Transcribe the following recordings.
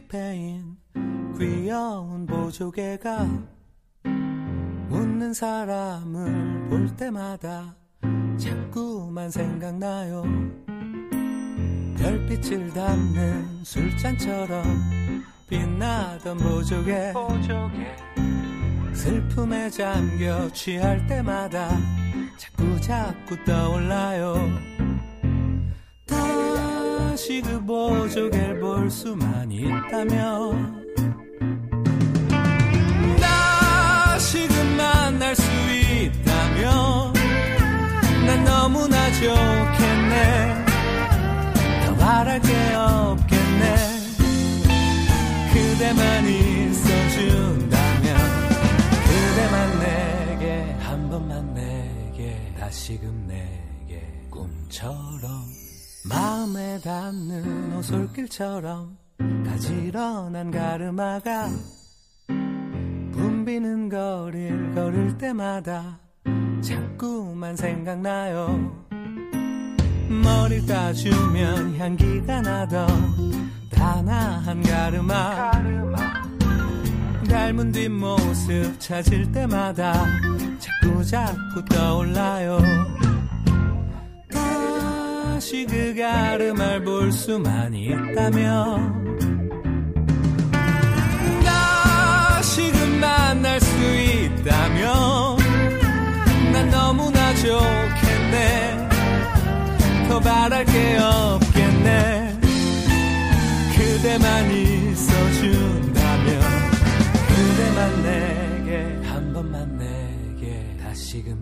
패인 귀여운 보조개가 웃는 사람을 볼 때마다 자꾸만 생각나요. 별빛을 담는 술잔처럼 빛나던 보조개. 슬픔에 잠겨 취할 때마다 자꾸 자꾸 떠올라요 다시 그 보조개를 볼 수만 있다면 다시금 만날 수 있다면 난 너무나 좋겠네. 더 바랄 게 없겠네. 그대만 있어준다면 그대만 내게 한 번만 내게 다시금 내게 꿈처럼 마음에 닿는 오솔길처럼 가지런한 가르마가 붐비는 거리를 걸을 때마다 자꾸만 생각나요. 머리를 따주면 향기가 나던 단아한 가르마. 닮은 뒷모습 찾을 때마다 자꾸 자꾸 떠올라요 다시 그 가르마를 볼 수만 있다면 다시금 만날 수 있다면 난 너무나 좋겠네. 더 바랄 게 없겠네. 그대만 있어준다면 그대만 내게 한 번만 내게 다시금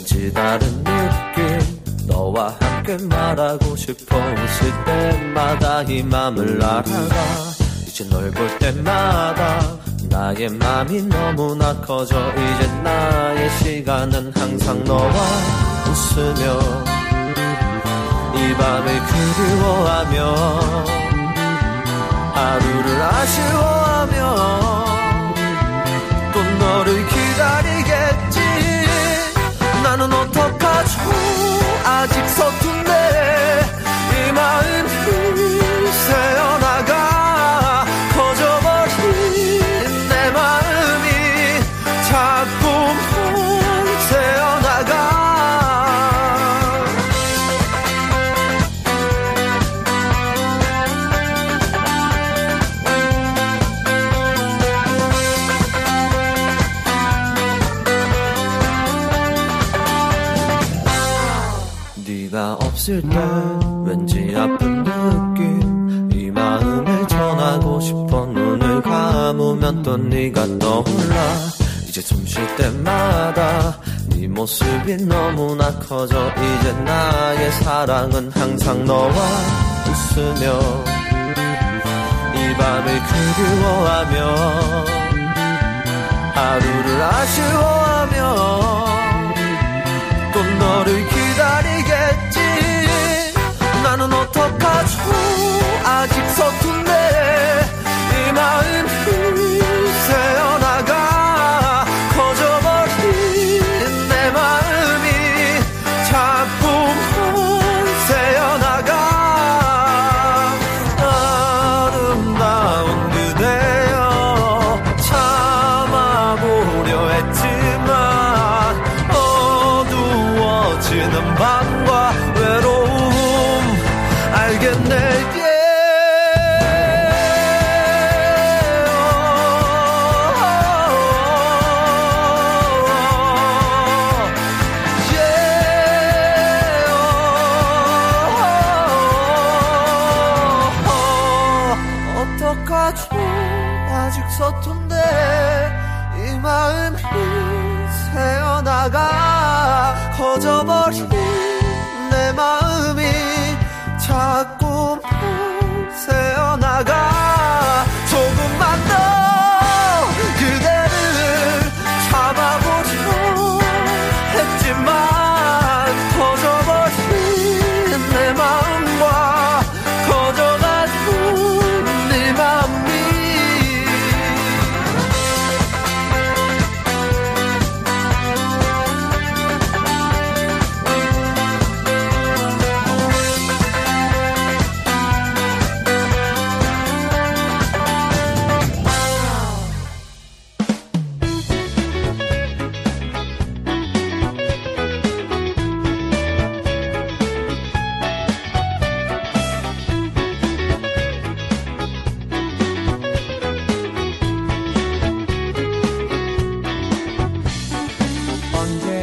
왠지 다른 느낌. 너와 함께 말하고 싶어 웃을 때마다 이 맘을 알아가 이제 널 볼 때마다 나의 맘이 너무나 커져. 이제 나의 시간은 항상 너와 웃으며 이 밤을 그리워하며 하루를 아쉬워하며 또 너를 기다리겠지 나는 어떡하죠 아직 서툰데 이 마음 또 네가 떠올라. 이제 숨 쉴 때마다 네 모습이 너무나 커져 이제 나의 사랑은 항상 너와 웃으며 이 밤을 그리워하며 하루를 아쉬워하며 또 너를 기다리겠지. 나는 어떡하죠 아직 서툰데 이 마음 on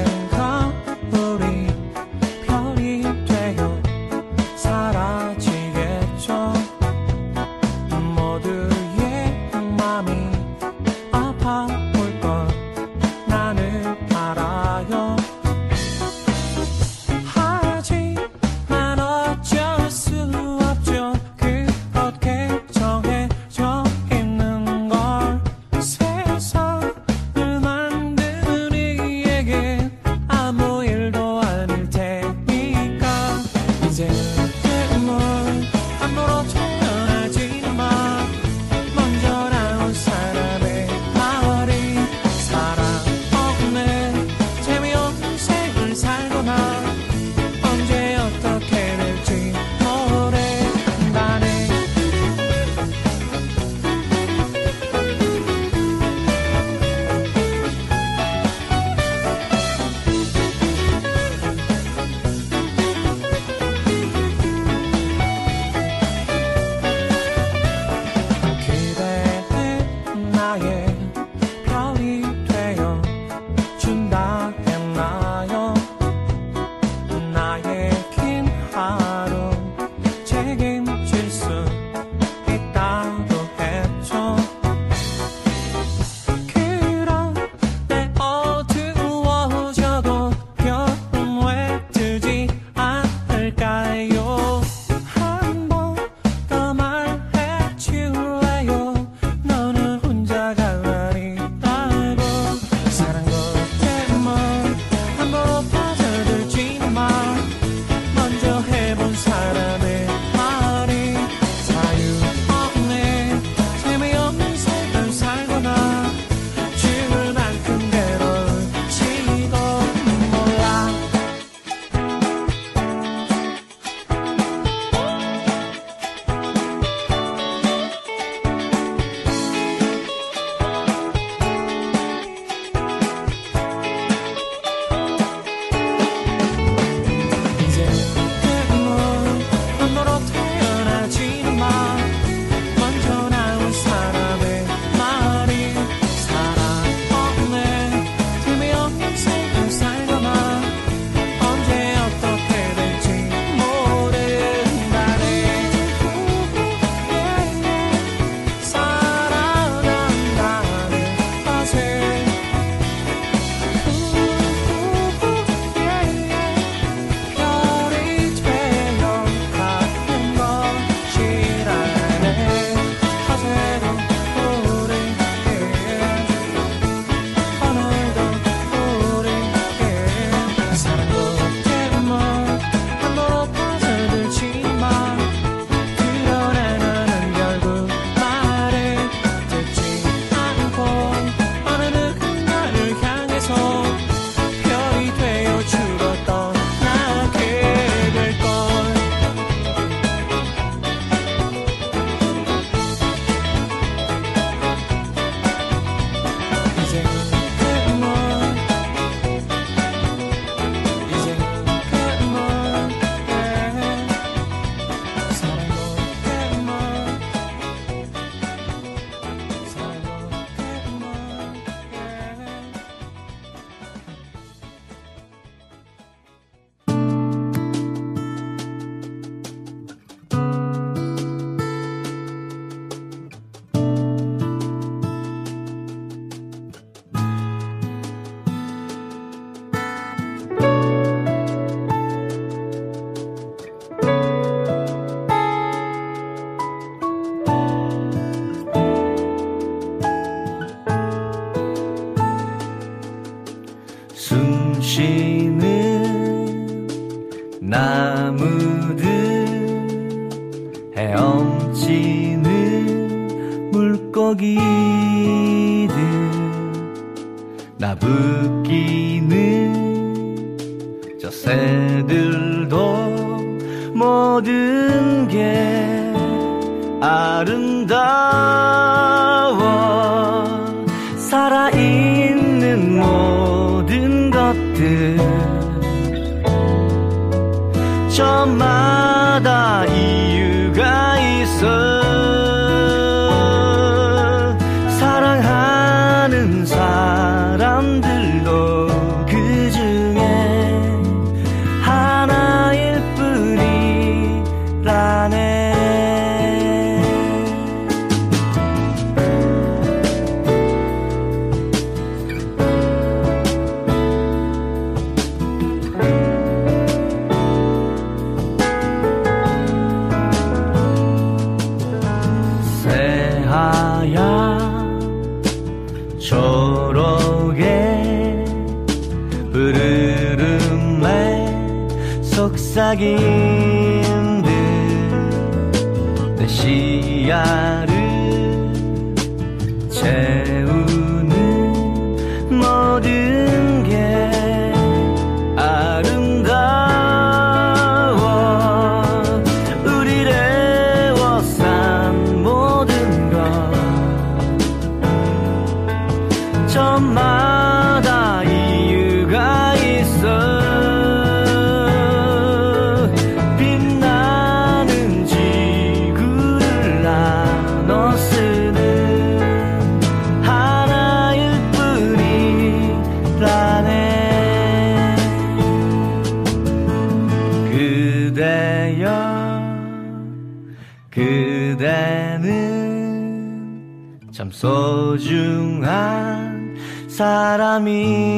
소중한 사람이네.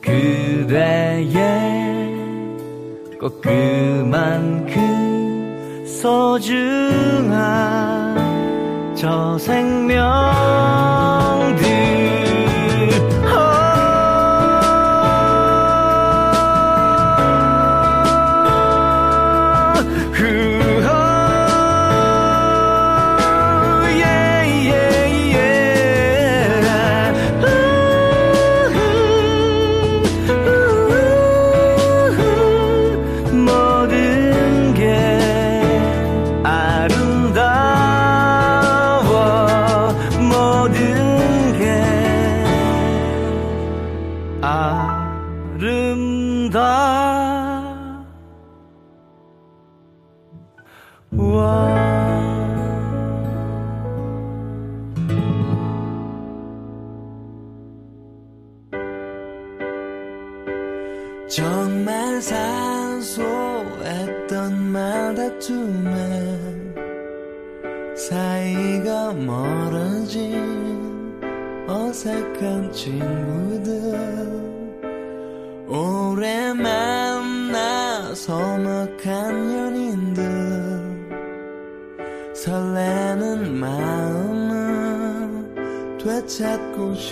그대의 꼭 그만큼 소중한 저 생명들.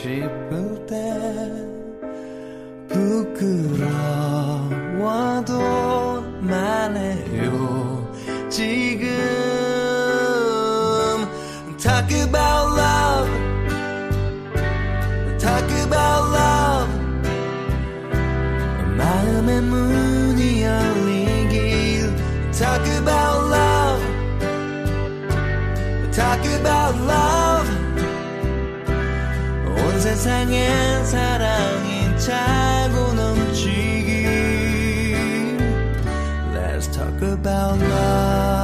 싶을 때 부끄러워도 말해요 지금 Talk about love Talk about love 마음의 문이 열리길 Talk about love Talk about love 세상엔 사랑이 차고 넘치기 Let's talk about love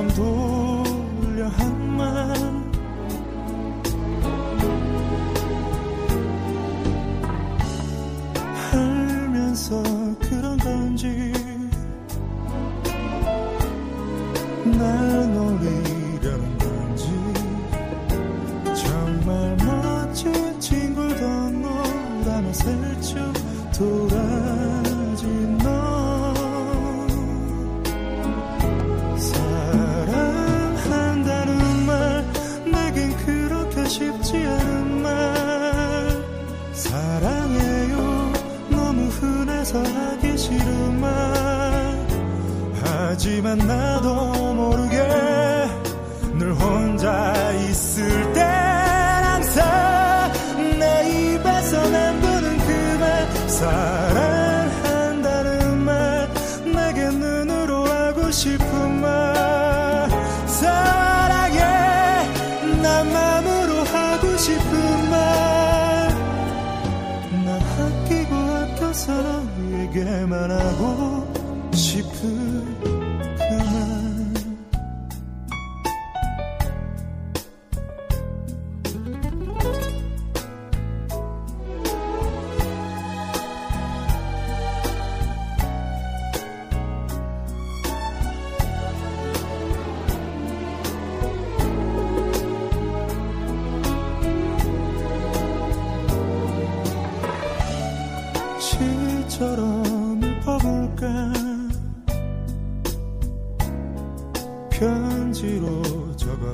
얘기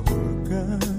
적어볼까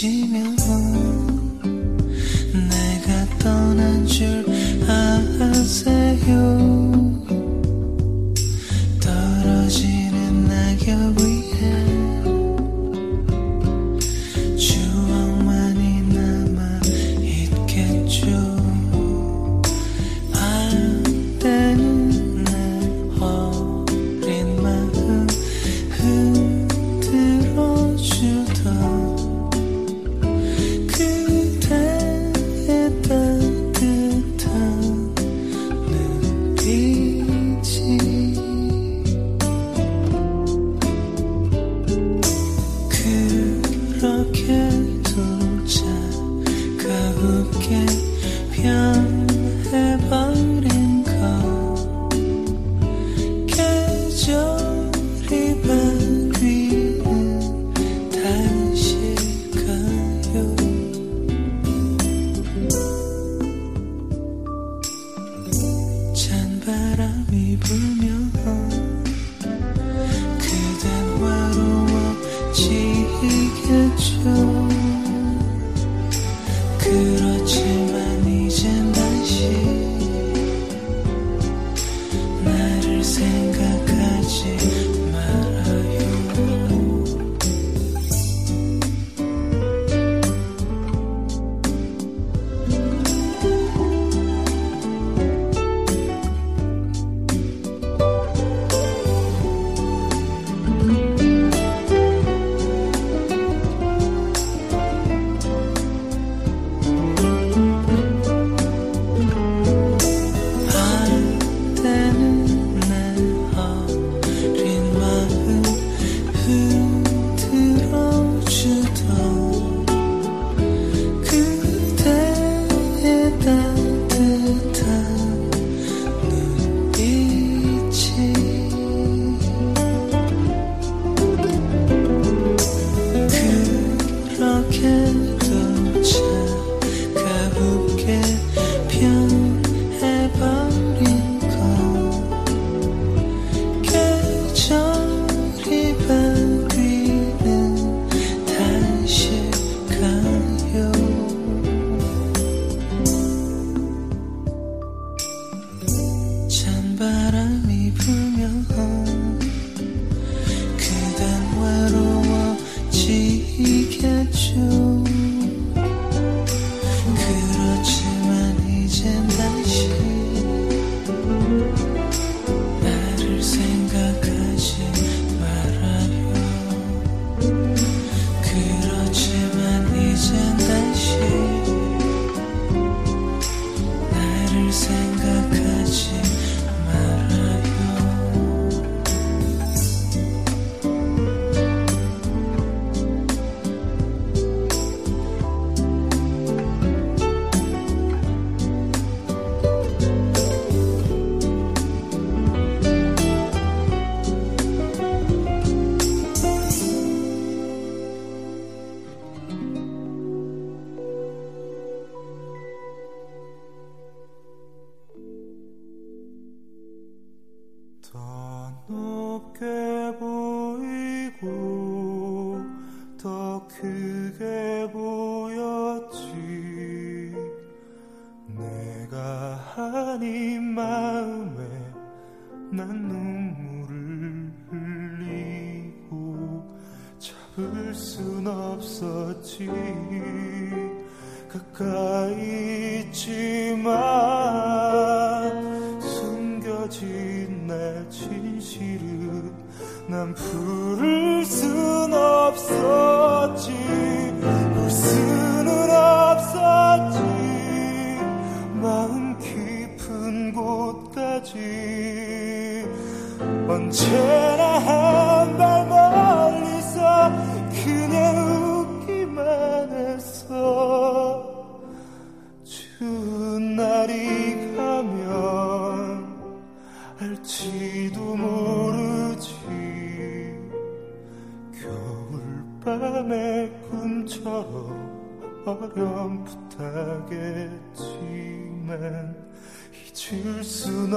de meu.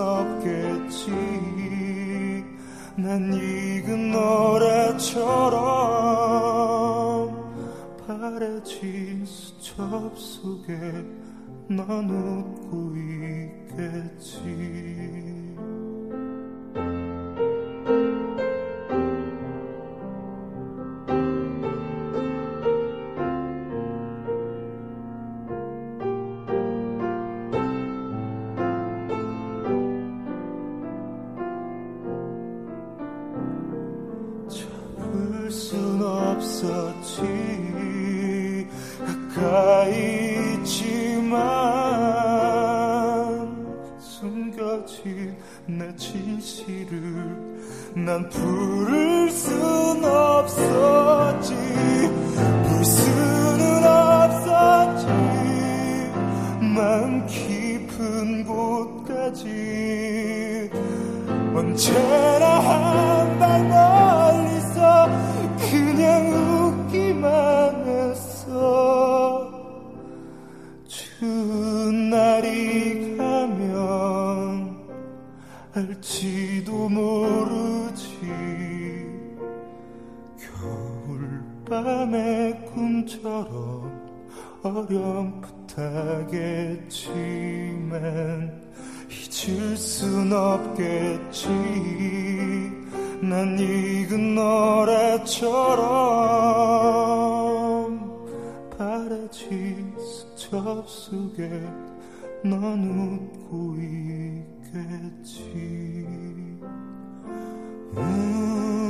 없겠지. 난 익은 노래처럼 바래진 수첩 속에 넌 웃고 있겠지. 케이스 속에 넌 웃고 있겠지 음.